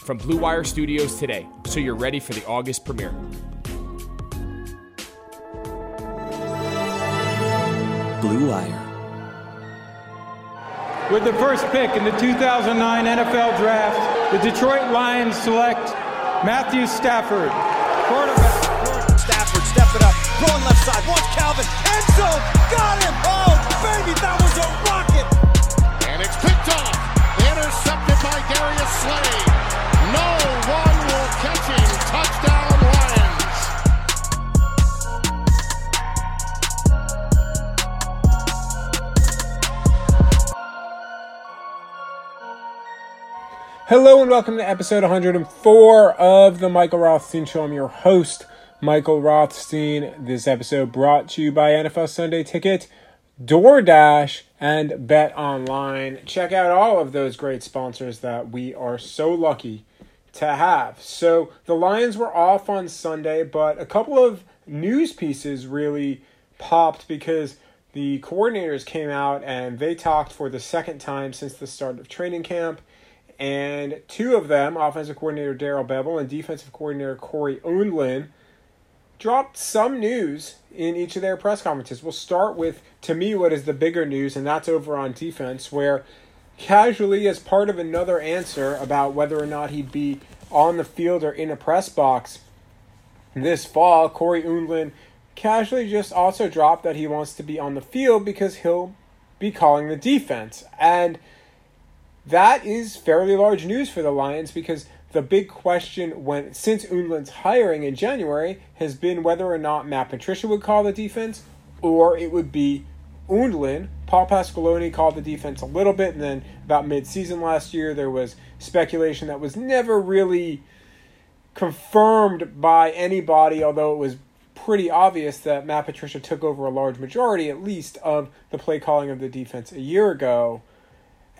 from Blue Wire Studios today so you're ready for the August premiere. Blue Wire. With the first pick in the 2009 NFL Draft, the Detroit Lions select Matthew Stafford, quarterback. Stafford, step it up, throwing left side, watch Calvin, end zone, got him! Oh, baby, that was a rocket! And it's picked off, intercepted by Darius Slay. No one will catch him. Touchdown, Lions. Hello and welcome to episode 104 of the Michael Rothstein Show. I'm your host, Michael Rothstein. This episode brought to you by NFL Sunday Ticket, DoorDash, and Bet Online. Check out all of those great sponsors that we are so lucky to have. So the Lions were off on Sunday, but a couple of news pieces really popped because the coordinators came out and they talked for the second time since the start of training camp and two of them, offensive coordinator Darrell Bevell and defensive coordinator Cory Undlin, dropped some news in each of their press conferences. We'll start with, to me, what is the bigger news, and that's over on defense, where casually, as part of another answer about whether or not he'd be on the field or in a press box this fall, Cory Undlin casually just also dropped that he wants to be on the field because he'll be calling the defense. And that is fairly large news for the Lions because the big question when since Undlin's hiring in January has been whether or not Matt Patricia would call the defense or it would be Undlin. Paul Pasqualoni called the defense a little bit, and then about mid-season last year there was speculation that was never really confirmed by anybody, although it was pretty obvious that Matt Patricia took over a large majority, at least, of the play calling of the defense a year ago.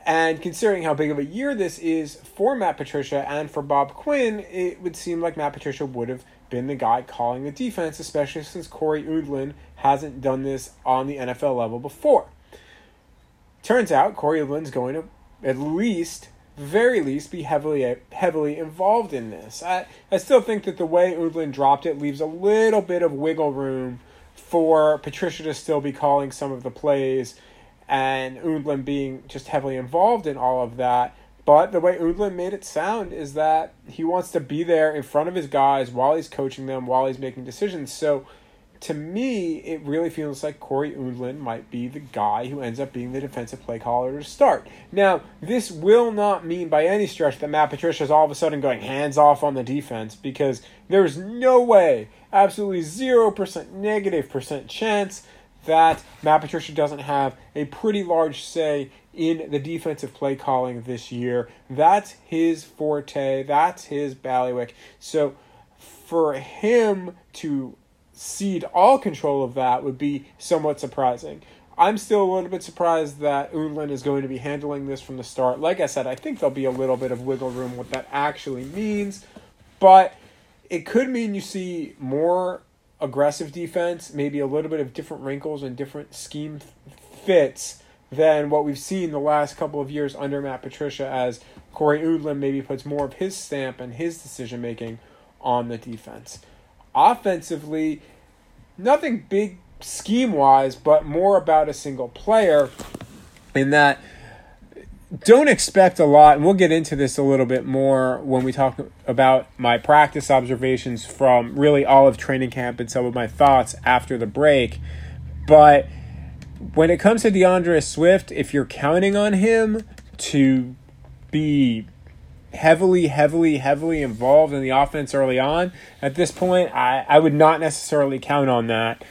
And considering how big of a year this is for Matt Patricia and for Bob Quinn, it would seem like Matt Patricia would have been the guy calling the defense, especially since Cory Undlin hasn't done this on the NFL level before. Turns out Cory Undlin's going to at least, very least, be heavily heavily involved in this. I, I still think that the way Undlin dropped it leaves a little bit of wiggle room for Patricia to still be calling some of the plays and Undlin being just heavily involved in all of that. But the way Undlin made it sound is that he wants to be there in front of his guys while he's coaching them, while he's making decisions. So to me, it really feels like Cory Undlin might be the guy who ends up being the defensive play caller to start. Now, this will not mean by any stretch that Matt Patricia is all of a sudden going hands off on the defense because there's no way, absolutely 0% negative percent chance that Matt Patricia doesn't have a pretty large say in the defensive play calling this year. That's his forte. That's his ballywick. So for him to cede all control of that would be somewhat surprising. I'm still a little bit surprised that Undlin is going to be handling this from the start. Like I said, I think there'll be a little bit of wiggle room what that actually means, but it could mean you see more aggressive defense, maybe a little bit of different wrinkles and different scheme fits than what we've seen the last couple of years under Matt Patricia as Cory Undlin maybe puts more of his stamp and his decision making on the defense. Offensively, nothing big scheme wise, but more about a single player in that don't expect a lot, and we'll get into this a little bit more when we talk about my practice observations from really all of training camp and some of my thoughts after the break. But when it comes to DeAndre Swift, if you're counting on him to be heavily, heavily, heavily involved in the offense early on, at this point, I, I would not necessarily count on that.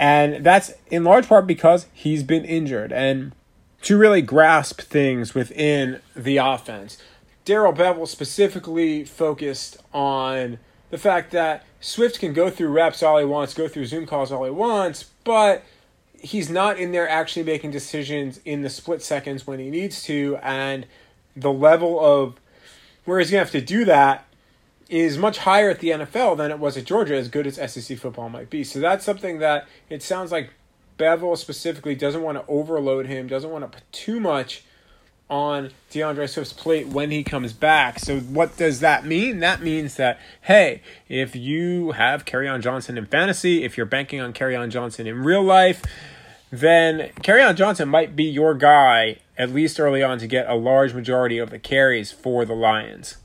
And that's in large part because he's been injured. And to really grasp things within the offense. Darrell Bevell specifically focused on the fact that Swift can go through reps all he wants, go through Zoom calls all he wants, but he's not in there actually making decisions in the split seconds when he needs to, and the level of where he's gonna have to do that is much higher at the NFL than it was at Georgia, as good as SEC football might be. So that's something that it sounds like Bevell specifically doesn't want to overload him, doesn't want to put too much on DeAndre Swift's plate when he comes back. So what does that mean? That means that hey, if you have Kerryon Johnson in fantasy, if you're banking on Kerryon Johnson in real life, then Kerryon Johnson might be your guy at least early on to get a large majority of the carries for the Lions.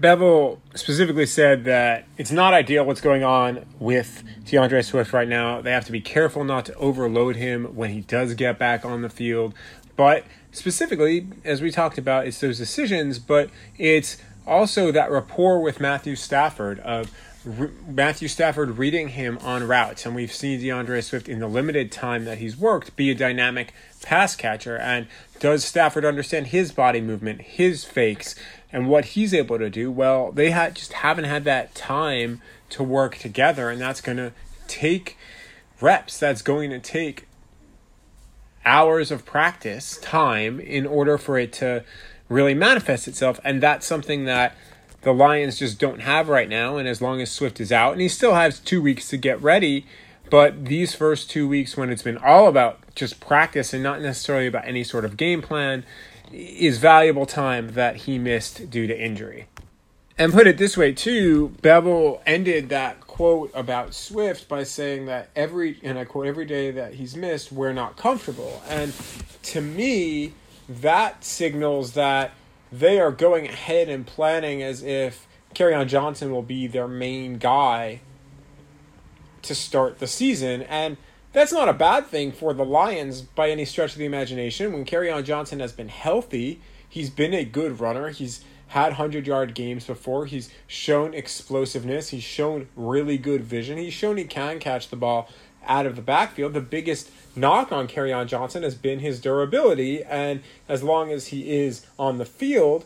Bevell specifically said that it's not ideal what's going on with DeAndre Swift right now. They have to be careful not to overload him when he does get back on the field. But specifically, as we talked about, it's those decisions, but it's also that rapport with Matthew Stafford of Matthew Stafford reading him on routes, and we've seen D'Andre Swift in the limited time that he's worked be a dynamic pass catcher. And does Stafford understand his body movement, his fakes, and what he's able to do? Well, they had just haven't had that time to work together, and that's going to take reps. That's going to take hours of practice time in order for it to really manifest itself, and that's something that the Lions just don't have right now. And as long as Swift is out, and he still has two weeks to get ready, but these first two weeks, when it's been all about just practice and not necessarily about any sort of game plan, is valuable time that he missed due to injury. And put it this way, too, Bevell ended that quote about Swift by saying that every, and I quote, every day that he's missed, we're not comfortable. And to me, that signals that they are going ahead and planning as if Kerryon Johnson will be their main guy to start the season. And that's not a bad thing for the Lions by any stretch of the imagination. When Kerryon Johnson has been healthy, he's been a good runner. He's had 100 yard games before. He's shown explosiveness. He's shown really good vision. He's shown he can catch the ball out of the backfield. The biggest knock on Kerryon Johnson has been his durability, and as long as he is on the field,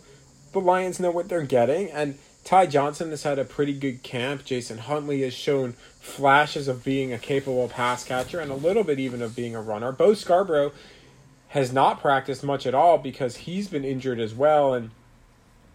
the Lions know what they're getting. And Ty Johnson has had a pretty good camp. Jason Huntley has shown flashes of being a capable pass catcher and a little bit even of being a runner. Bo Scarborough has not practiced much at all because he's been injured as well, and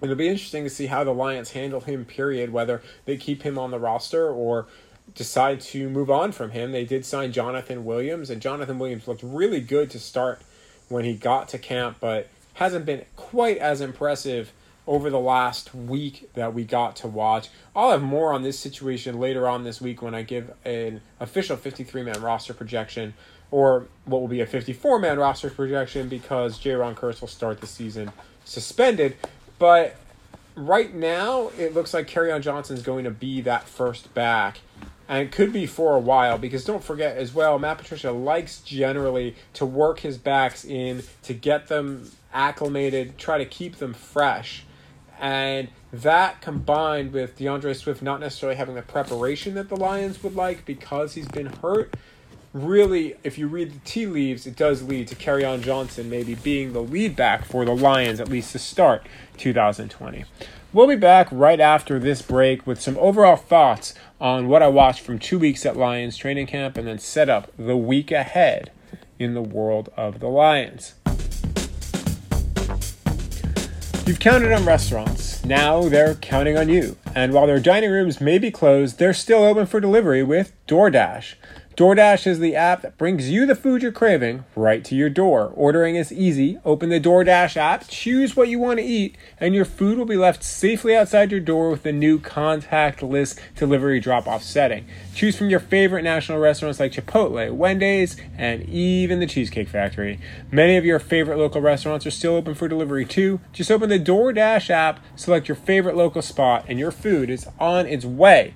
it'll be interesting to see how the Lions handle him. Period. Whether they keep him on the roster or decide to move on from him. They did sign Jonathan Williams, and Jonathan Williams looked really good to start when he got to camp, but hasn't been quite as impressive over the last week that we got to watch. I'll have more on this situation later on this week when I give an official 53 man roster projection or what will be a 54 man roster projection because Jayron Kearse will start the season suspended. But right now, it looks like Johnson is going to be that first back. And it could be for a while because don't forget as well matt patricia likes generally to work his backs in to get them acclimated try to keep them fresh. And that combined with DeAndre Swift not necessarily having the preparation that the Lions would like because he's been hurt, really, if you read the tea leaves, it does lead to Kerryon Johnson maybe being the lead back for the Lions, at least to start 2020. We'll be back right after this break with some overall thoughts on what I watched from two weeks at Lions training camp and then set up the week ahead in the world of the Lions. You've counted on restaurants. Now they're counting on you. And while their dining rooms may be closed, they're still open for delivery with DoorDash. DoorDash is the app that brings you the food you're craving right to your door. Ordering is easy. Open the DoorDash app, choose what you want to eat, and your food will be left safely outside your door with the new contactless delivery drop off setting. Choose from your favorite national restaurants like Chipotle, Wendy's, and even the Cheesecake Factory. Many of your favorite local restaurants are still open for delivery too. Just open the DoorDash app, select your favorite local spot, and your food is on its way.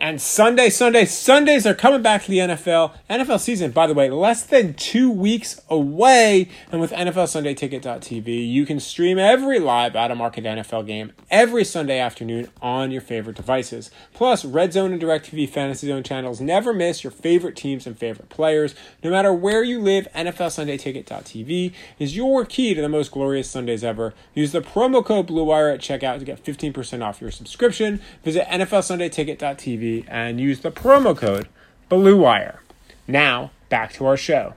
And Sunday, Sunday, Sundays are coming back to the NFL. NFL season, by the way, less than two weeks away. And with NFL Sunday NFLSundayTicket.tv, you can stream every live out of market NFL game every Sunday afternoon on your favorite devices. Plus, Red Zone and DirecTV Fantasy Zone channels never miss your favorite teams and favorite players. No matter where you live, NFL Sunday NFLSundayTicket.tv is your key to the most glorious Sundays ever. Use the promo code BlueWire at checkout to get 15% off your subscription. Visit NFLSundayTicket.tv and use the promo code BLUEWIRE. Now, back to our show.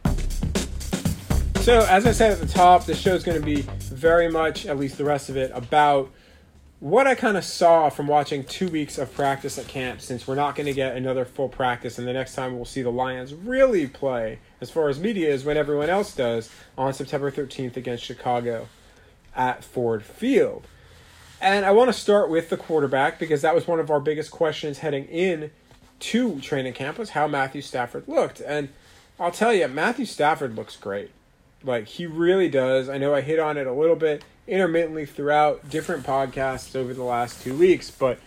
So, as I said at the top, the show is going to be very much, at least the rest of it, about what I kind of saw from watching two weeks of practice at camp since we're not going to get another full practice, and the next time we'll see the Lions really play, as far as media is, when everyone else does, on September 13th against Chicago at Ford Field. And I want to start with the quarterback because that was one of our biggest questions heading in to training camp was how Matthew Stafford looked. And I'll tell you, Matthew Stafford looks great. Like he really does. I know I hit on it a little bit intermittently throughout different podcasts over the last two weeks, but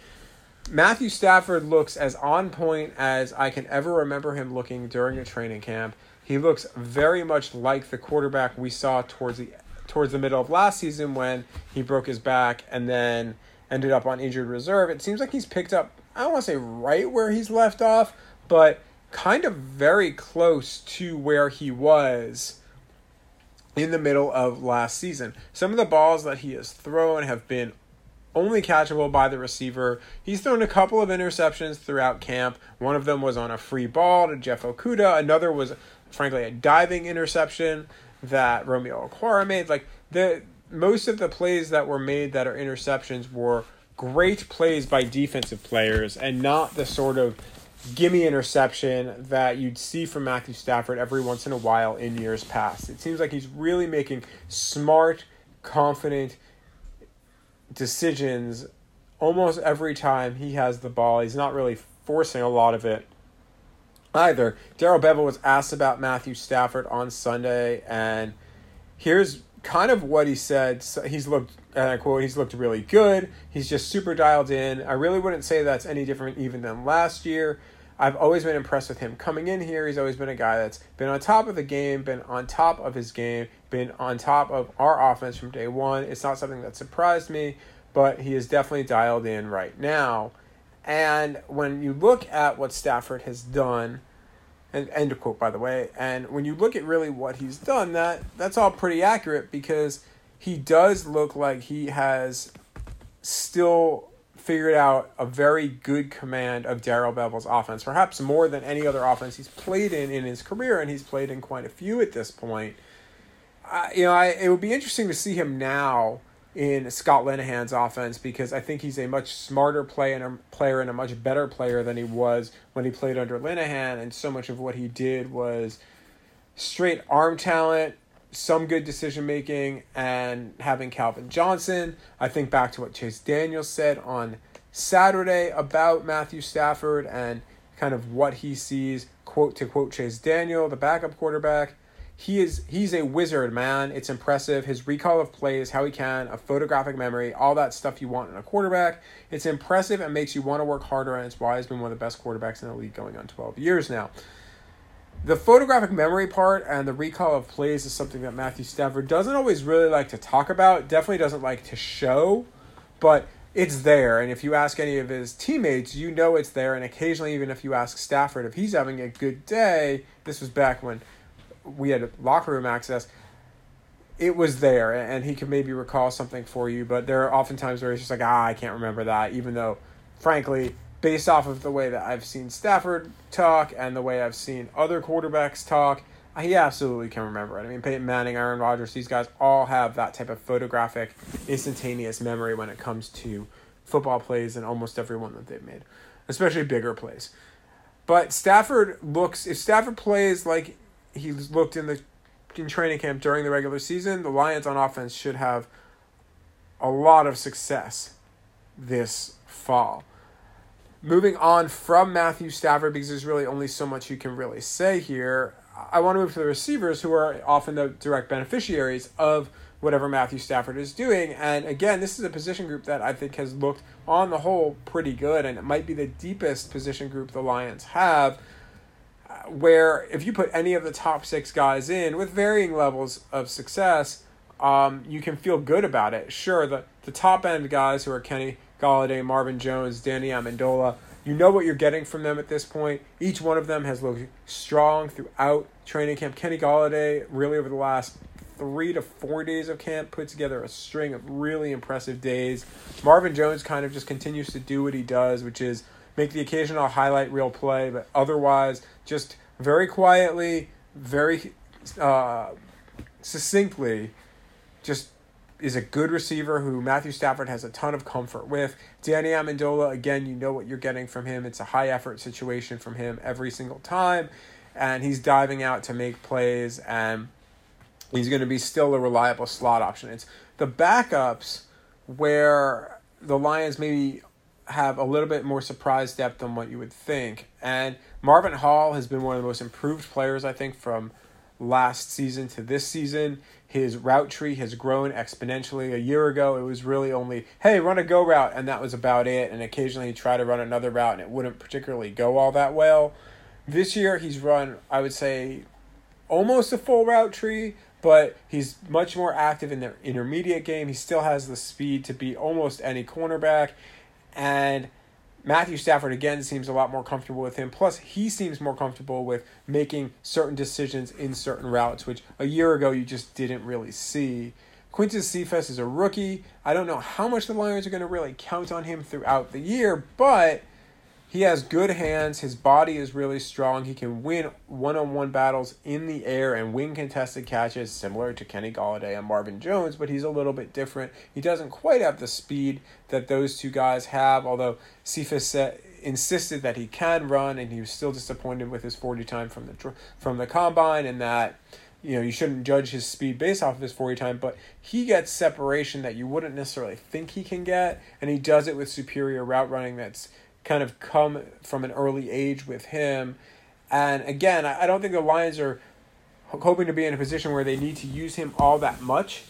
Matthew Stafford looks as on point as I can ever remember him looking during a training camp. He looks very much like the quarterback we saw towards the towards the middle of last season when he broke his back and then ended up on injured reserve. It seems like he's picked up, I don't want to say right where he's left off, but kind of very close to where he was in the middle of last season. Some of the balls that he has thrown have been only catchable by the receiver. He's thrown a couple of interceptions throughout camp. One of them was on a free ball to Jeff Okudah, Another was, frankly, a diving interception that Romeo Okwara made. Like the most of the plays that were made that are interceptions were great plays by defensive players and not the sort of gimme interception that you'd see from Matthew Stafford every once in a while in years past. It seems like he's really making smart, confident decisions almost every time he has the ball. He's not really forcing a lot of it either. Darrell Bevell was asked about Matthew Stafford on Sunday, and here's kind of what he said. He's looked, and I quote, he's looked really good. He's just super dialed in. I really wouldn't say that's any different even than last year. I've always been impressed with him coming in here. He's always been a guy that's been on top of the game, been on top of his game, been on top of our offense from day one. It's not something that surprised me, but he is definitely dialed in right now. And when you look at what Stafford has done, and end quote by the way, and when you look at really what he's done, that that's all pretty accurate because he does look like he has still figured out a very good command of Darrell Bevell's offense, perhaps more than any other offense he's played in in his career, and he's played in quite a few at this point. Uh, you know, I, it would be interesting to see him now in Scott Linehan's offense because I think he's a much smarter play and a player and a much better player than he was when he played under Linehan. And so much of what he did was straight arm talent, some good decision making, and having Calvin Johnson. I think back to what Chase Daniels said on Saturday about Matthew Stafford and kind of what he sees. Quote to quote Chase Daniel, the backup quarterback he is he's a wizard, man. It's impressive. His recall of plays, how he can, a photographic memory, all that stuff you want in a quarterback. It's impressive and makes you want to work harder, and it's why he's been one of the best quarterbacks in the league going on 12 years now. The photographic memory part and the recall of plays is something that Matthew Stafford doesn't always really like to talk about, definitely doesn't like to show, but it's there. And if you ask any of his teammates, you know it's there. And occasionally, even if you ask Stafford if he's having a good day, this was back when we had locker room access, it was there, and he could maybe recall something for you. But there are often times where he's just like, ah, I can't remember that, even though, frankly, based off of the way that I've seen Stafford talk and the way I've seen other quarterbacks talk, he absolutely can remember it. I mean, Peyton Manning, Aaron Rodgers, these guys all have that type of photographic, instantaneous memory when it comes to football plays and almost every one that they've made, especially bigger plays. But Stafford looks, if Stafford plays like he's looked in the in training camp during the regular season, the Lions on offense should have a lot of success this fall. Moving on from Matthew Stafford, because there's really only so much you can really say here, I want to move to the receivers who are often the direct beneficiaries of whatever Matthew Stafford is doing. And again, this is a position group that I think has looked on the whole pretty good, and it might be the deepest position group the Lions have. Where if you put any of the top six guys in with varying levels of success, um, you can feel good about it. Sure, the, the top end guys who are Kenny Golladay, Marvin Jones, Danny Amendola, you know what you're getting from them at this point. Each one of them has looked strong throughout training camp. Kenny Golladay, really over the last three to four days of camp, put together a string of really impressive days. Marvin Jones kind of just continues to do what he does, which is make the occasional highlight reel play, but otherwise just very quietly, very uh, succinctly, just is a good receiver who Matthew Stafford has a ton of comfort with. Danny Amendola, again, you know what you're getting from him. It's a high effort situation from him every single time, and he's diving out to make plays, and he's going to be still a reliable slot option. It's the backups where the Lions maybe have a little bit more surprise depth than what you would think. And Marvin Hall has been one of the most improved players, I think, from last season to this season. His route tree has grown exponentially. A year ago, it was really only, hey, run a go route, and that was about it. And occasionally he'd try to run another route, and it wouldn't particularly go all that well. This year, he's run, I would say, almost a full route tree, but he's much more active in the intermediate game. He still has the speed to beat almost any cornerback. And Matthew Stafford again seems a lot more comfortable with him. Plus, he seems more comfortable with making certain decisions in certain routes, which a year ago you just didn't really see. Quintez Cephus is a rookie. I don't know how much the Lions are going to really count on him throughout the year, but he has good hands. His body is really strong. He can win one on one battles in the air and win contested catches, similar to Kenny Golladay and Marvin Jones, but he's a little bit different. He doesn't quite have the speed that those two guys have, although Cephus said, insisted that he can run, and he was still disappointed with his 40 time from the, from the combine, and that you know, you shouldn't judge his speed based off of his 40 time, but he gets separation that you wouldn't necessarily think he can get, and he does it with superior route running that's kind of come from an early age with him. And again, I don't think the Lions are hoping to be in a position where they need to use him all that much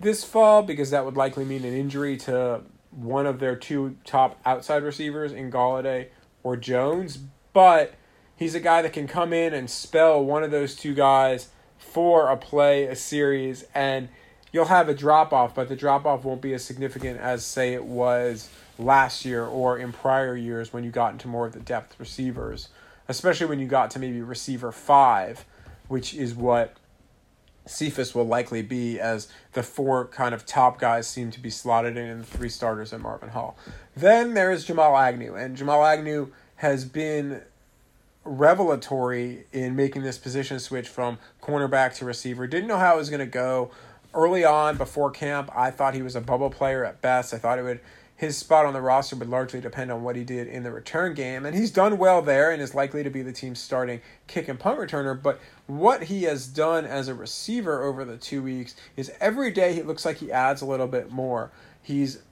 this fall because that would likely mean an injury to one of their two top outside receivers in Golladay or Jones. But he's a guy that can come in and spell one of those two guys for a play, a series, and you'll have a drop off, but the drop off won't be as significant as, say, it was last year or in prior years when you got into more of the depth receivers, especially when you got to maybe receiver five, which is what Cephus will likely be as the four kind of top guys seem to be slotted in and the three starters in Marvin Hall. Then there is Jamal Agnew, and Jamal Agnew has been revelatory in making this position switch from cornerback to receiver. Didn't know how it was going to go. Early on, before camp, I thought he was a bubble player at best. I thought it would his spot on the roster would largely depend on what he did in the return game, and he's done well there and is likely to be the team's starting kick and punt returner. But what he has done as a receiver over the two weeks is every day he looks like he adds a little bit more. He's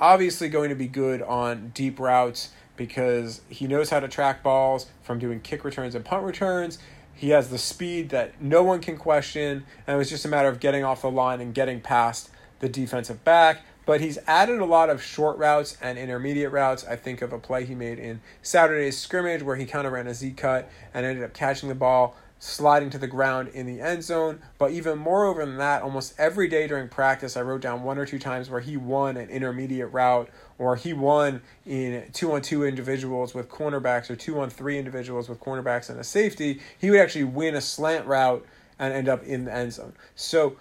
obviously going to be good on deep routes because he knows how to track balls from doing kick returns and punt returns. He has the speed that no one can question, and it was just a matter of getting off the line and getting past the defensive back but he's added a lot of short routes and intermediate routes. I think of a play he made in Saturday's scrimmage where he kind of ran a Z cut and ended up catching the ball, sliding to the ground in the end zone. But even moreover than that, almost every day during practice, I wrote down one or two times where he won an intermediate route or he won in two on two individuals with cornerbacks or two on three individuals with cornerbacks and a safety. He would actually win a slant route and end up in the end zone. So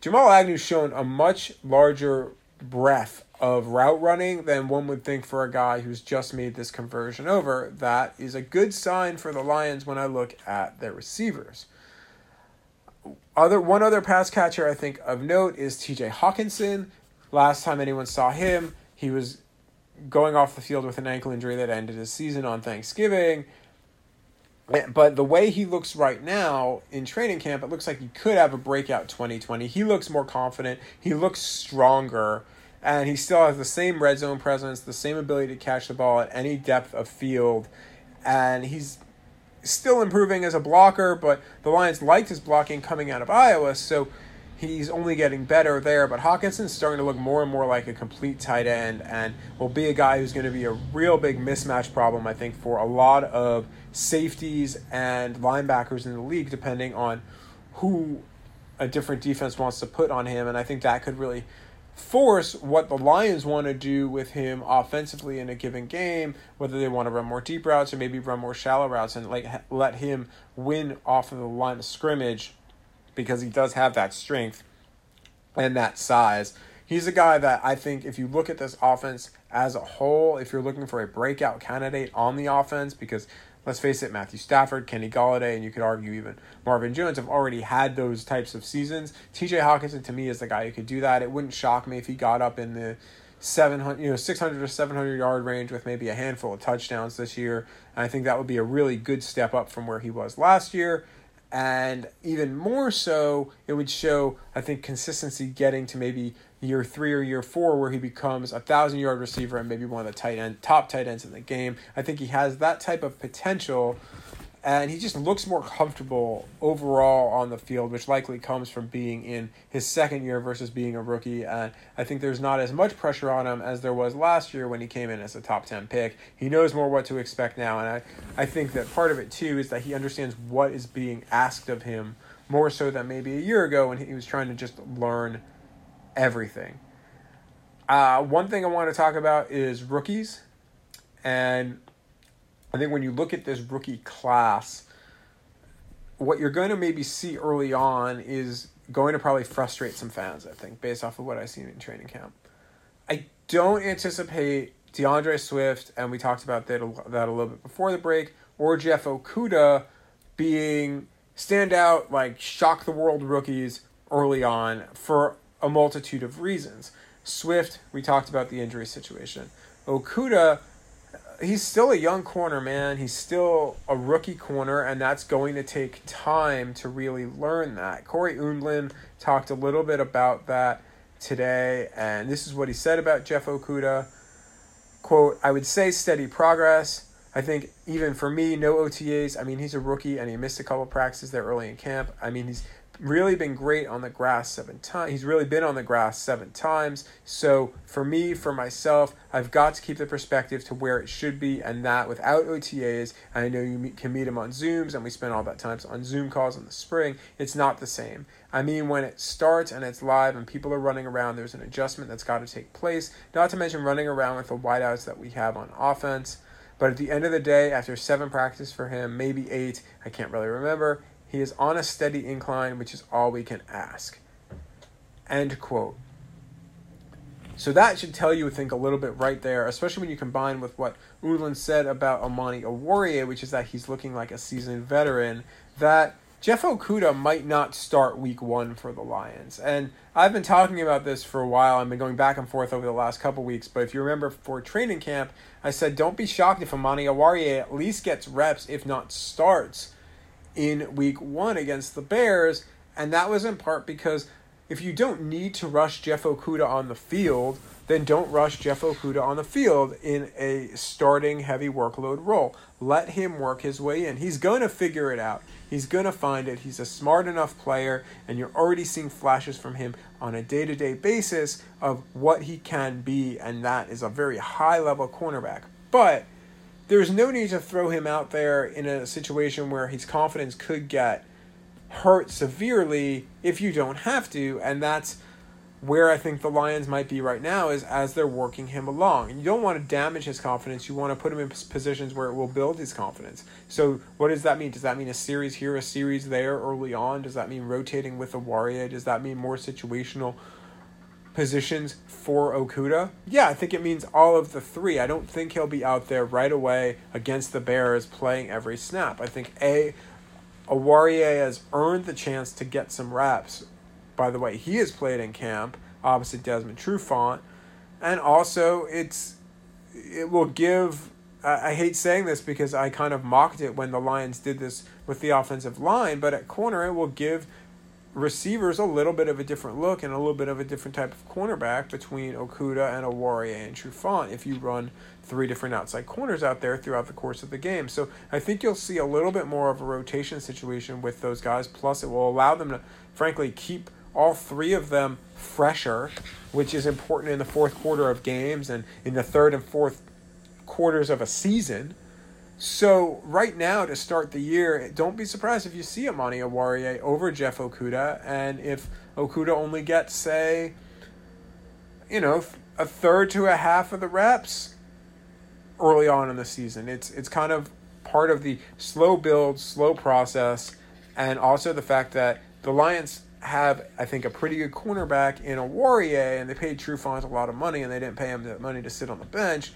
Jamal Agnew's shown a much larger breadth of route running than one would think for a guy who's just made this conversion over. That is a good sign for the Lions when I look at their receivers. Other one other pass catcher I think of note is TJ Hockenson. Last time anyone saw him, he was going off the field with an ankle injury that ended his season on Thanksgiving. But the way he looks right now in training camp, it looks like he could have a breakout 2020. He looks more confident. He looks stronger. And he still has the same red zone presence, the same ability to catch the ball at any depth of field. And he's still improving as a blocker, but the Lions liked his blocking coming out of Iowa. So he's only getting better there. But Hockenson's starting to look more and more like a complete tight end and will be a guy who's going to be a real big mismatch problem, I think, for a lot of safeties and linebackers in the league, depending on who a different defense wants to put on him. And I think that could really force what the Lions want to do with him offensively in a given game, whether they want to run more deep routes or maybe run more shallow routes and like let him win off of the line of scrimmage because he does have that strength and that size. He's a guy that I think if you look at this offense as a whole, if you're looking for a breakout candidate on the offense, because let's face it, Matthew Stafford, Kenny Golladay, and you could argue even Marvin Jones have already had those types of seasons. TJ Hockenson to me is the guy who could do that. It wouldn't shock me if he got up in the 700 you know 600 to 700 yard range with maybe a handful of touchdowns this year. And I think that would be a really good step up from where he was last year and even more so it would show i think consistency getting to maybe year three or year four where he becomes a thousand yard receiver and maybe one of the tight end top tight ends in the game i think he has that type of potential and he just looks more comfortable overall on the field, which likely comes from being in his second year versus being a rookie. And I think there's not as much pressure on him as there was last year when he came in as a top 10 pick. He knows more what to expect now. And I, I think that part of it, too, is that he understands what is being asked of him more so than maybe a year ago when he was trying to just learn everything. Uh, one thing I want to talk about is rookies. And I think when you look at this rookie class, what you're going to maybe see early on is going to probably frustrate some fans, I think, based off of what I've seen in training camp. I don't anticipate DeAndre Swift, and we talked about that, that a little bit before the break, or Jeff Okudah being standout, like shock the world rookies early on for a multitude of reasons. Swift, we talked about the injury situation. Okudah, he's still a young corner, man. He's still a rookie corner, and that's going to take time to really learn that. Cory Undlin talked a little bit about that today, and this is what he said about Jeff Okudah. Quote, I would say steady progress. I think even for me, no OTAs. I mean, he's a rookie and he missed a couple practices there early in camp. I mean, he's really been great on the grass seven times. He's really been on the grass seven times. So for me, for myself, I've got to keep the perspective to where it should be, and that without OTAs. I know you can meet him on Zooms, and we spend all that time on Zoom calls in the spring. It's not the same. I mean, when it starts and it's live and people are running around, there's an adjustment that's got to take place. Not to mention running around with the wideouts that we have on offense. But at the end of the day, after seven practices for him, maybe eight, I can't really remember, he is on a steady incline, which is all we can ask. End quote. So that should tell you, I think, a little bit right there, especially when you combine with what Undlin said about Amani Oruwariye, which is that he's looking like a seasoned veteran, that Jeff Okudah might not start week one for the Lions. And I've been talking about this for a while. I've been going back and forth over the last couple weeks. But if you remember for training camp, I said don't be shocked if Amani Oruwariye at least gets reps, if not starts in week one against the Bears. And that was in part because if you don't need to rush Jeff Okudah on the field, then don't rush Jeff Okudah on the field in a starting heavy workload role. Let him work his way in. He's going to figure it out. He's going to find it. He's a smart enough player, and you're already seeing flashes from him on a day to day basis of what he can be, and that is a very high level cornerback. But there's no need to throw him out there in a situation where his confidence could get hurt severely if you don't have to, and that's where I think the Lions might be right now is as they're working him along. And you don't want to damage his confidence. You want to put him in positions where it will build his confidence. So what does that mean? Does that mean a series here, a series there early on? Does that mean rotating with Oruwariye? Does that mean more situational positions for Okudah? Yeah, I think it means all of the three. I don't think he'll be out there right away against the Bears playing every snap. I think A, Oruwariye has earned the chance to get some reps by the way he has played in camp opposite Desmond Trufant. And also it's it will give I, I hate saying this because I kind of mocked it when the Lions did this with the offensive line, but at corner it will give receivers a little bit of a different look and a little bit of a different type of cornerback between Okudah and Oruwariye and Trufant if you run three different outside corners out there throughout the course of the game. So I think you'll see a little bit more of a rotation situation with those guys. Plus, it will allow them to, frankly, keep all three of them fresher, which is important in the fourth quarter of games and in the third and fourth quarters of a season. So right now to start the year, don't be surprised if you see Amani Oruwariye over Jeff Okudah, and if Okudah only gets say, you know, a third to a half of the reps early on in the season. It's it's kind of part of the slow build, slow process, and also the fact that the Lions have, I think, a pretty good cornerback in Oruwariye, and they paid Trufant a lot of money, and they didn't pay him the money to sit on the bench.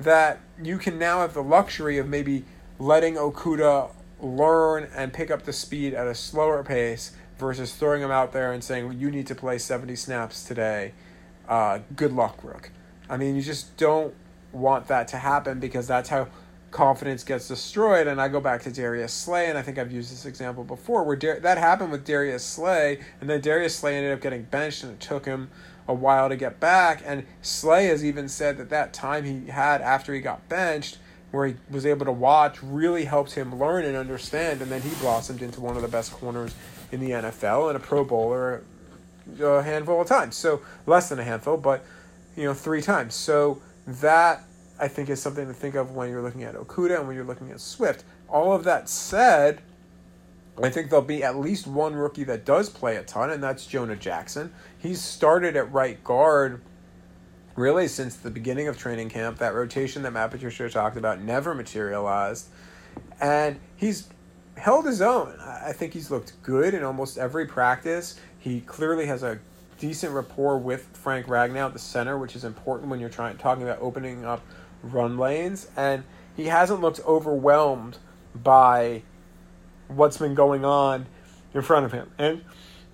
That you can now have the luxury of maybe letting Okudah learn and pick up the speed at a slower pace versus throwing him out there and saying you need to play 70 snaps today. Uh, good luck, Rook. I mean, you just don't want that to happen because that's how confidence gets destroyed. And I go back to Darius Slay, and I think I've used this example before, where Dar- that happened with Darius Slay, and then Darius Slay ended up getting benched, and it took him a while to get back. And Slay has even said that that time he had after he got benched, where he was able to watch, really helped him learn and understand, and then he blossomed into one of the best corners in the NFL and a Pro Bowler uh, a handful of times. So less than a handful, but you know, three times. So that I think is something to think of when you're looking at Okudah and when you're looking at Swift. All of that said, I think there'll be at least one rookie that does play a ton, and that's Jonah Jackson. He's started at right guard really since the beginning of training camp. That rotation that Matt Patricia talked about never materialized. And he's held his own. I think he's looked good in almost every practice. He clearly has a decent rapport with Frank Ragnow at the center, which is important when you're trying talking about opening up run lanes. And he hasn't looked overwhelmed by what's been going on in front of him. And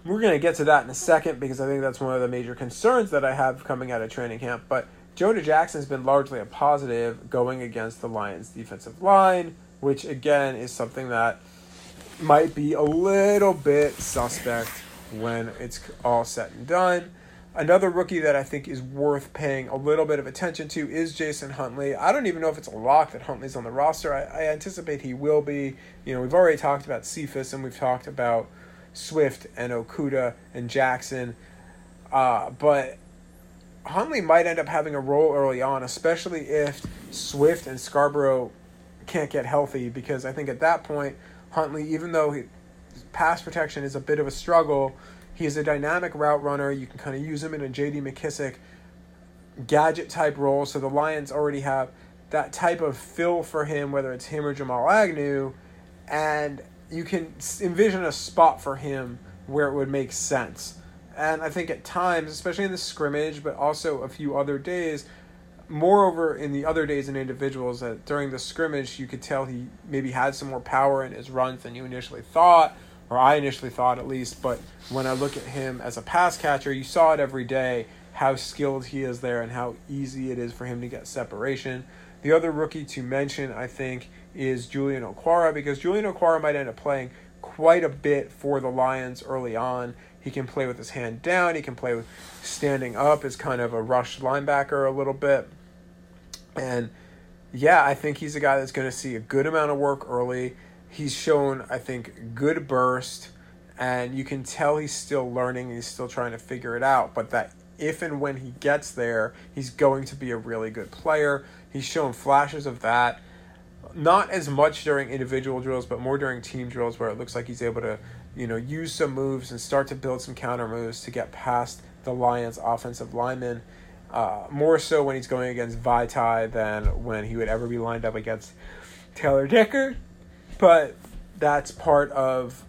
we're going to get to that in a second because I think that's one of the major concerns that I have coming out of training camp. But Jonah Jackson's been largely a positive going against the Lions' defensive line, which again is something that might be a little bit suspect when it's all said and done. Another rookie that I think is worth paying a little bit of attention to is Jason Huntley. I don't even know if it's a lock that Huntley's on the roster. I, I anticipate he will be. You know, we've already talked about Cephus and we've talked about Swift and Okudah and Jackson. Uh, but Huntley might end up having a role early on, especially if Swift and Scarborough can't get healthy, because I think at that point, Huntley, even though he, pass protection is a bit of a struggle, he's a dynamic route runner. You can kind of use him in a J.D. McKissic gadget type role. So the Lions already have that type of fill for him, whether it's him or Jamal Agnew, and you can envision a spot for him where it would make sense. And I think at times, especially in the scrimmage, but also a few other days, moreover in the other days in individuals that during the scrimmage you could tell he maybe had some more power in his runs than you initially thought or I initially thought at least but when I look at him as a pass catcher you saw it every day how skilled he is there and how easy it is for him to get separation the other rookie to mention I think is Julian Okwara because Julian Okwara might end up playing quite a bit for the Lions early on he can play with his hand down. He can play with standing up as kind of a rush linebacker a little bit. And yeah, I think he's a guy that's going to see a good amount of work early. He's shown, I think, good burst, and you can tell he's still learning. He's still trying to figure it out. But that if and when he gets there, he's going to be a really good player. He's shown flashes of that. Not as much during individual drills, but more during team drills where it looks like he's able to you know, use some moves and start to build some counter moves to get past the Lions' offensive linemen. Uh, more so when he's going against Vaitai than when he would ever be lined up against Taylor Decker. But that's part of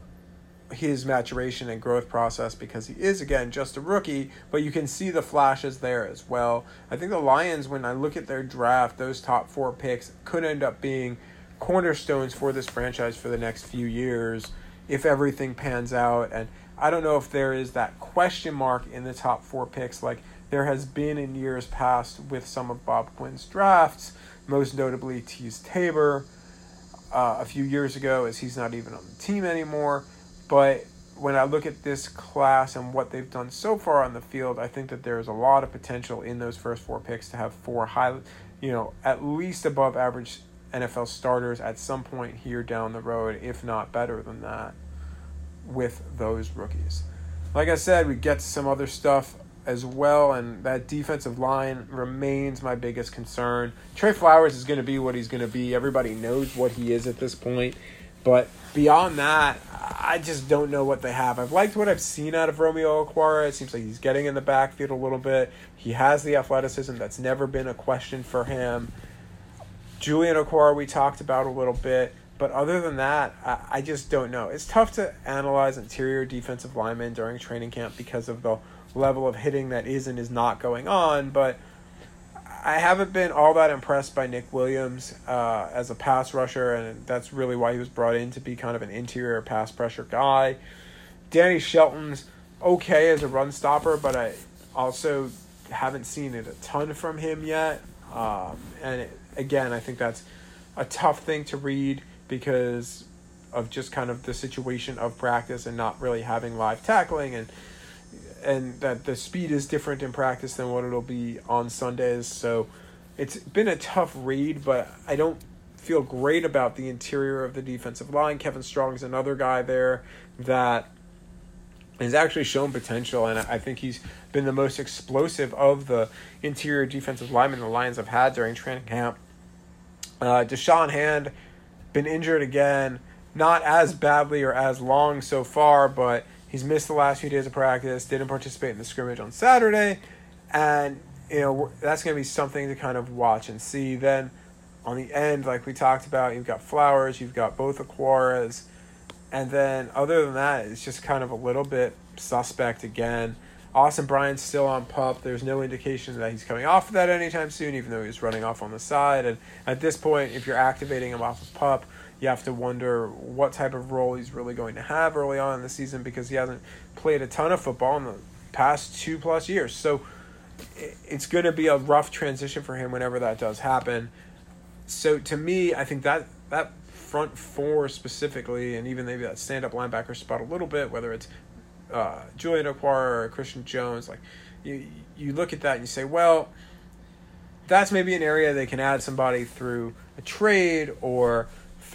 his maturation and growth process because he is again just a rookie, but you can see the flashes there as well. I think the Lions, when I look at their draft, those top four picks could end up being cornerstones for this franchise for the next few years if everything pans out. And I don't know if there is that question mark in the top four picks like there has been in years past with some of Bob Quinn's drafts, most notably Teez Tabor uh, a few years ago, as he's not even on the team anymore. But when I look at this class and what they've done so far on the field, I think that there's a lot of potential in those first four picks to have four high, you know, at least above average NFL starters at some point here down the road, if not better than that, with those rookies. like I said, we get to some other stuff as well, and that defensive line remains my biggest concern. Trey Flowers is going to be what he's going to be. Everybody knows what he is at this point. But beyond that, I just don't know what they have. I've liked what I've seen out of Romeo Okwara. It seems like he's getting in the backfield a little bit. He has the athleticism that's never been a question for him. Julian Okwara, we talked about a little bit. But other than that, I, I just don't know. It's tough to analyze interior defensive linemen during training camp because of the level of hitting that is and is not going on. But I haven't been all that impressed by Nick Williams uh, as a pass rusher, and that's really why he was brought in to be kind of an interior pass pressure guy. Danny Shelton's okay as a run stopper, but I also haven't seen it a ton from him yet. Um, and it, again, I think that's a tough thing to read because of just kind of the situation of practice and not really having live tackling and and that the speed is different in practice than what it'll be on Sundays. So it's been a tough read, but I don't feel great about the interior of the defensive line. Kevin Strong's another guy there that has actually shown potential, and I think he's been the most explosive of the interior defensive linemen the Lions have had during training camp. Uh, Da'Shawn Hand been injured again, not as badly or as long so far, but He's missed the last few days of practice, didn't participate in the scrimmage on Saturday, and you know that's going to be something to kind of watch and see. Then on the end, like we talked about, you've got Flowers, you've got both Okwaras, and then other than that, it's just kind of a little bit suspect again. Austin Bryant's still on pup. There's no indication that he's coming off of that anytime soon, even though he's running off on the side. And at this point, if you're activating him off of pup, you have to wonder what type of role he's really going to have early on in the season because he hasn't played a ton of football in the past two plus years. So it's going to be a rough transition for him whenever that does happen. So to me, I think that that front four specifically, and even maybe that stand up linebacker spot a little bit, whether it's uh, Julian Okwara or Christian Jones, like you you look at that and you say, well, that's maybe an area they can add somebody through a trade or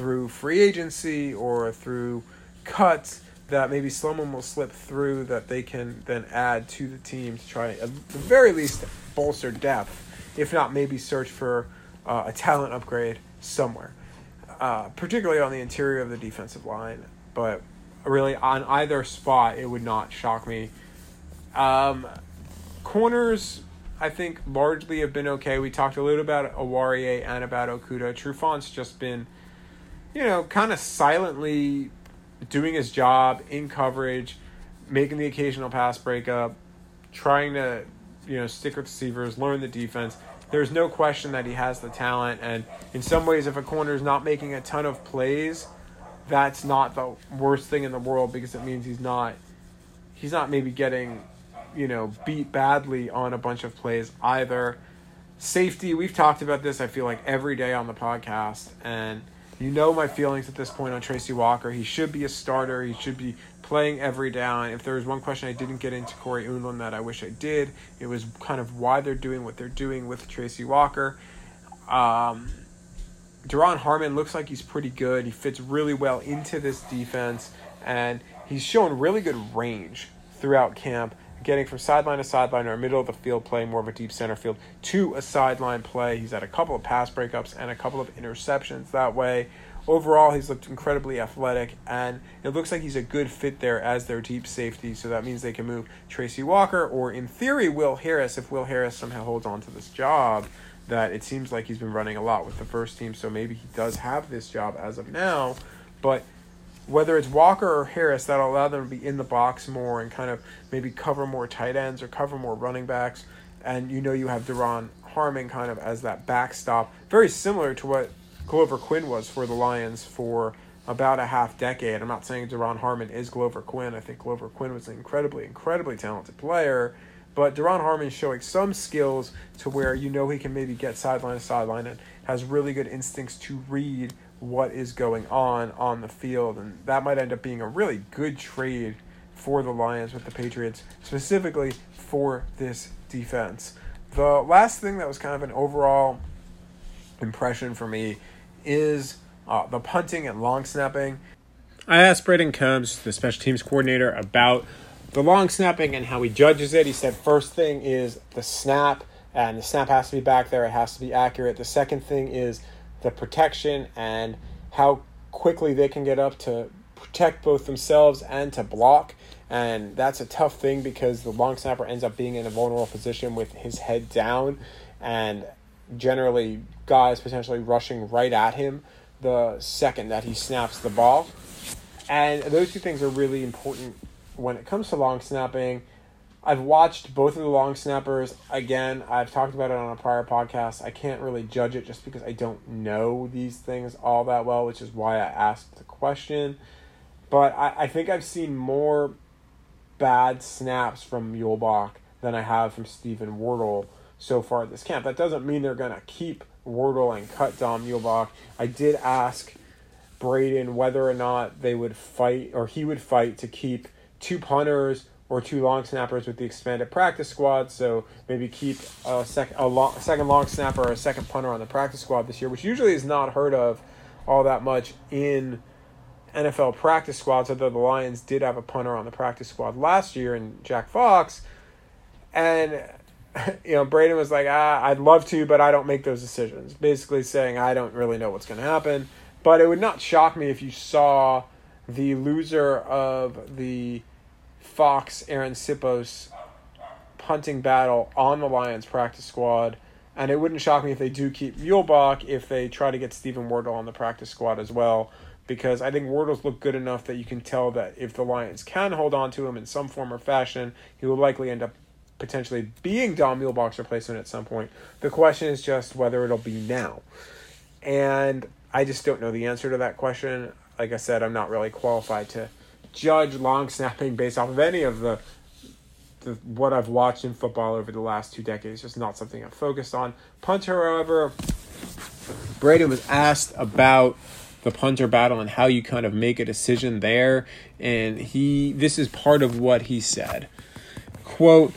through free agency or through cuts that maybe someone will slip through that they can then add to the team to try at the very least bolster depth, if not maybe search for uh, a talent upgrade somewhere, uh, particularly on the interior of the defensive line. But really, on either spot, it would not shock me. Um, corners, I think, largely have been okay. We talked a little about Oruwariye and about Okudah. Trufant's just been – you know, kind of silently doing his job in coverage, making the occasional pass breakup, trying to, you know, stick with receivers, learn the defense. There's no question that he has the talent, and in some ways, if a corner is not making a ton of plays, that's not the worst thing in the world because it means he's not, he's not maybe getting, you know, beat badly on a bunch of plays either. Safety, we've talked about this. I feel like every day on the podcast, and you know my feelings at this point on Tracy Walker. He should be a starter. He should be playing every down. If there was one question I didn't get into Cory Undlin that I wish I did, it was kind of why they're doing what they're doing with Tracy Walker. Um, Duron Harmon looks like he's pretty good. He fits really well into this defense, and he's shown really good range throughout camp getting from sideline to sideline or middle of the field play, more of a deep center field, to a sideline play. He's had a couple of pass breakups and a couple of interceptions that way. Overall, he's looked incredibly athletic, and it looks like he's a good fit there as their deep safety. So that means they can move Tracy Walker, or in theory, Will Harris, if Will Harris somehow holds on to this job. That it seems like he's been running a lot with the first team, so maybe he does have this job as of now. But whether it's Walker or Harris, that'll allow them to be in the box more and kind of maybe cover more tight ends or cover more running backs. And you know you have Duron Harmon kind of as that backstop, very similar to what Glover Quinn was for the Lions for about a half decade. I'm not saying Duron Harmon is Glover Quinn. I think Glover Quinn was an incredibly, incredibly talented player. But Duron Harmon is showing some skills to where you know he can maybe get sideline to sideline and has really good instincts to read what is going on on the field, and that might end up being a really good trade for the Lions with the Patriots, specifically for this defense. The last thing that was kind of an overall impression for me is uh, the punting and long snapping. I asked Brayden Coombs, the special teams coordinator, about the long snapping and how he judges it. He said first thing is the snap, and the snap has to be back there. It has to be accurate. The second thing is the protection and how quickly they can get up to protect both themselves and to block. And that's a tough thing because the long snapper ends up being in a vulnerable position with his head down and generally guys potentially rushing right at him the second that he snaps the ball. And those two things are really important when it comes to long snapping. I've watched both of the long snappers. Again, I've talked about it on a prior podcast. I can't really judge it just because I don't know these things all that well, which is why I asked the question. But I, I think I've seen more bad snaps from Muhlbach than I have from Steven Wirtel so far at this camp. That doesn't mean they're going to keep Wirtel and cut Don Muhlbach. I did ask Brayden whether or not they would fight or he would fight to keep two punters or two long snappers with the expanded practice squad. So maybe keep a, sec- a, long, second long snapper or a second punter on the practice squad this year, which usually is not heard of all that much in NFL practice squads. Although the Lions did have a punter on the practice squad last year in Jack Fox, and you know Brayden was like, ah, I'd love to, but I don't make those decisions. Basically saying I don't really know what's going to happen. But it would not shock me if you saw the loser of the Fox Arryn Siposs punting battle on the Lions practice squad. And it wouldn't shock me if they do keep Muhlbach if they try to get Steven Wirtel on the practice squad as well. Because I think Wirtel's look good enough that you can tell that if the Lions can hold on to him in some form or fashion, he will likely end up potentially being Don Muhlbach's replacement at some point. The question is just whether it'll be now. And I just don't know the answer to that question. Like I said, I'm not really qualified to judge long snapping based off of any of the, the what I've watched in football over the last two decades. Just not something I'm focused on. Punter, however, Brayden was asked about the punter battle and how you kind of make a decision there, and he this is part of what he said. Quote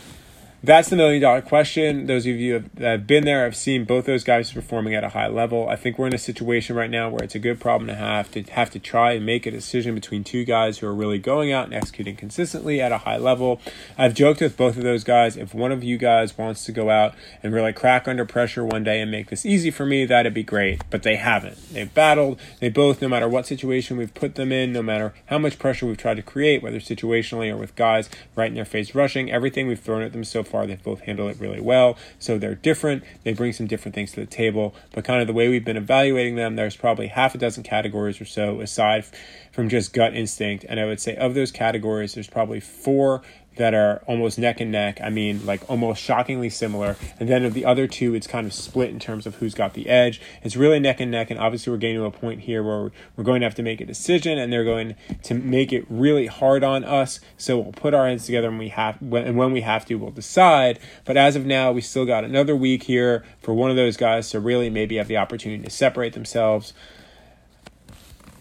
that's the million dollar question. Those of you that have been there have seen both those guys performing at a high level. I think we're in a situation right now where it's a good problem to have to have to try and make a decision between two guys who are really going out and executing consistently at a high level. I've joked with both of those guys. If one of you guys wants to go out and really crack under pressure one day and make this easy for me, that'd be great. But they haven't. They've battled. They both, no matter what situation we've put them in, no matter how much pressure we've tried to create, whether situationally or with guys right in their face rushing, everything we've thrown at them so far far. They've both handled it really well. So they're different. They bring some different things to the table. But kind of the way we've been evaluating them, there's probably half a dozen categories or so aside from just gut instinct. And I would say of those categories, there's probably four that are almost neck and neck. I mean, like almost shockingly similar. And then of the other two, it's kind of split in terms of who's got the edge. It's really neck and neck. And obviously, we're getting to a point here where we're going to have to make a decision, and they're going to make it really hard on us. So we'll put our heads together, and we have, and when we have to, we'll decide. But as of now, we still got another week here for one of those guys to really maybe have the opportunity to separate themselves.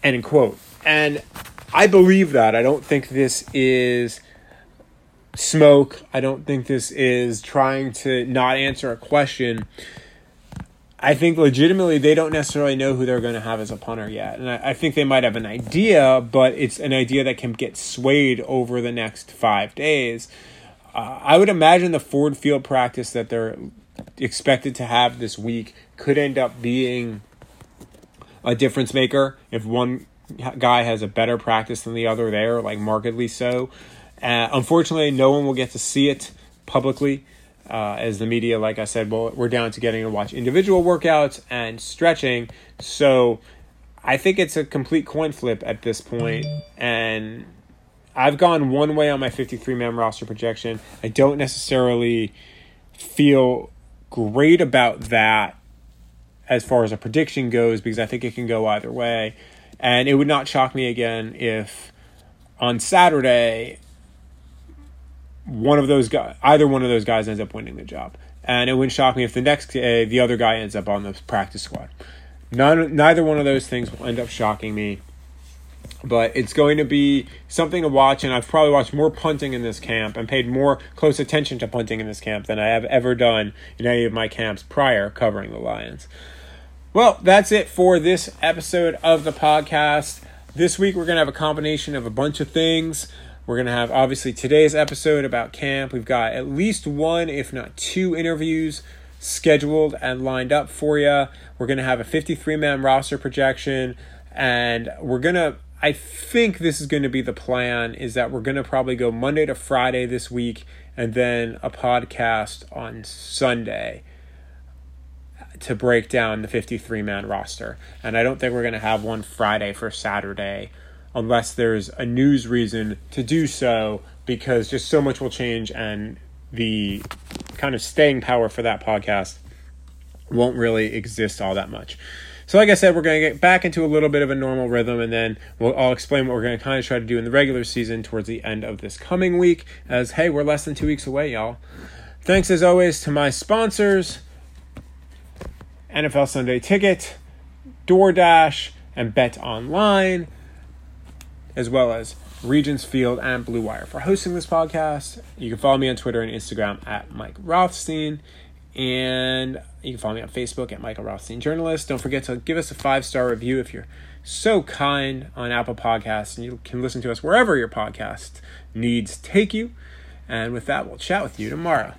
In quote, and I believe that. I don't think this is smoke. I don't think this is trying to not answer a question. I think legitimately they don't necessarily know who they're going to have as a punter yet. And I, I, think they might have an idea, but it's an idea that can get swayed over the next five days. Uh, I would imagine the Ford Field practice that they're expected to have this week could end up being a difference maker if one guy has a better practice than the other there, like markedly so. Uh, unfortunately, no one will get to see it publicly. Uh, as the media, like I said, well, we're down to getting to watch individual workouts and stretching. So I think it's a complete coin flip at this point, and I've gone one way on my 53 man roster projection. I don't necessarily feel great about that as far as a prediction goes because I think it can go either way. And it would not shock me again if on Saturday one of those guys, either one of those guys ends up winning the job. And it wouldn't shock me if the next uh, the other guy ends up on the practice squad. None, neither one of those things will end up shocking me. But it's going to be something to watch, and I've probably watched more punting in this camp and paid more close attention to punting in this camp than I have ever done in any of my camps prior covering the Lions. Well, that's it for this episode of the podcast. This week, we're going to have a combination of a bunch of things. We're going to have obviously today's episode about camp. We've got at least one, if not two, interviews scheduled and lined up for you. We're going to have a 53 man roster projection, and we're going to. I think this is going to be the plan is that we're going to probably go Monday to Friday this week and then a podcast on Sunday to break down the 53 man roster. And I don't think we're going to have one Friday for Saturday unless there's a news reason to do so because just so much will change and the kind of staying power for that podcast won't really exist all that much. So, like I said, we're going to get back into a little bit of a normal rhythm, and then we'll, I'll explain what we're going to kind of try to do in the regular season towards the end of this coming week. As hey, we're less than two weeks away, y'all. Thanks as always to my sponsors NFL Sunday Ticket, DoorDash, and BetOnline, as well as Regents Field and Blue Wire for hosting this podcast. You can follow me on Twitter and Instagram at Mike Rothstein. And you can follow me on Facebook at Michael Rothstein Journalist. Don't forget to give us a five star review if you're so kind on Apple Podcasts. And you can listen to us wherever your podcast needs take you. And with that, we'll chat with you tomorrow.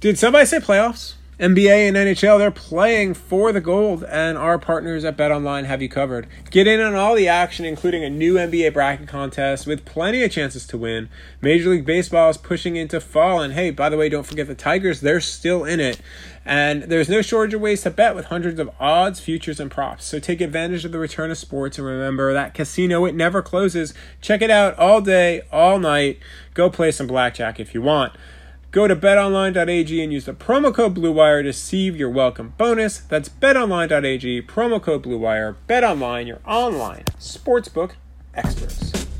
Did somebody say playoffs? NBA and NHL, they're playing for the gold, and our partners at BetOnline have you covered. Get in on all the action, including a new NBA bracket contest with plenty of chances to win. Major League Baseball is pushing into fall, and hey, by the way, don't forget the Tigers, they're still in it. And there's no shortage of ways to bet with hundreds of odds, futures, and props. So take advantage of the return of sports, and remember that casino, it never closes. Check it out all day, all night. Go play some blackjack if you want. Go to betonline.ag and use the promo code BlueWire to receive your welcome bonus. That's betonline.ag, promo code BlueWire. BetOnline, your online sportsbook experts.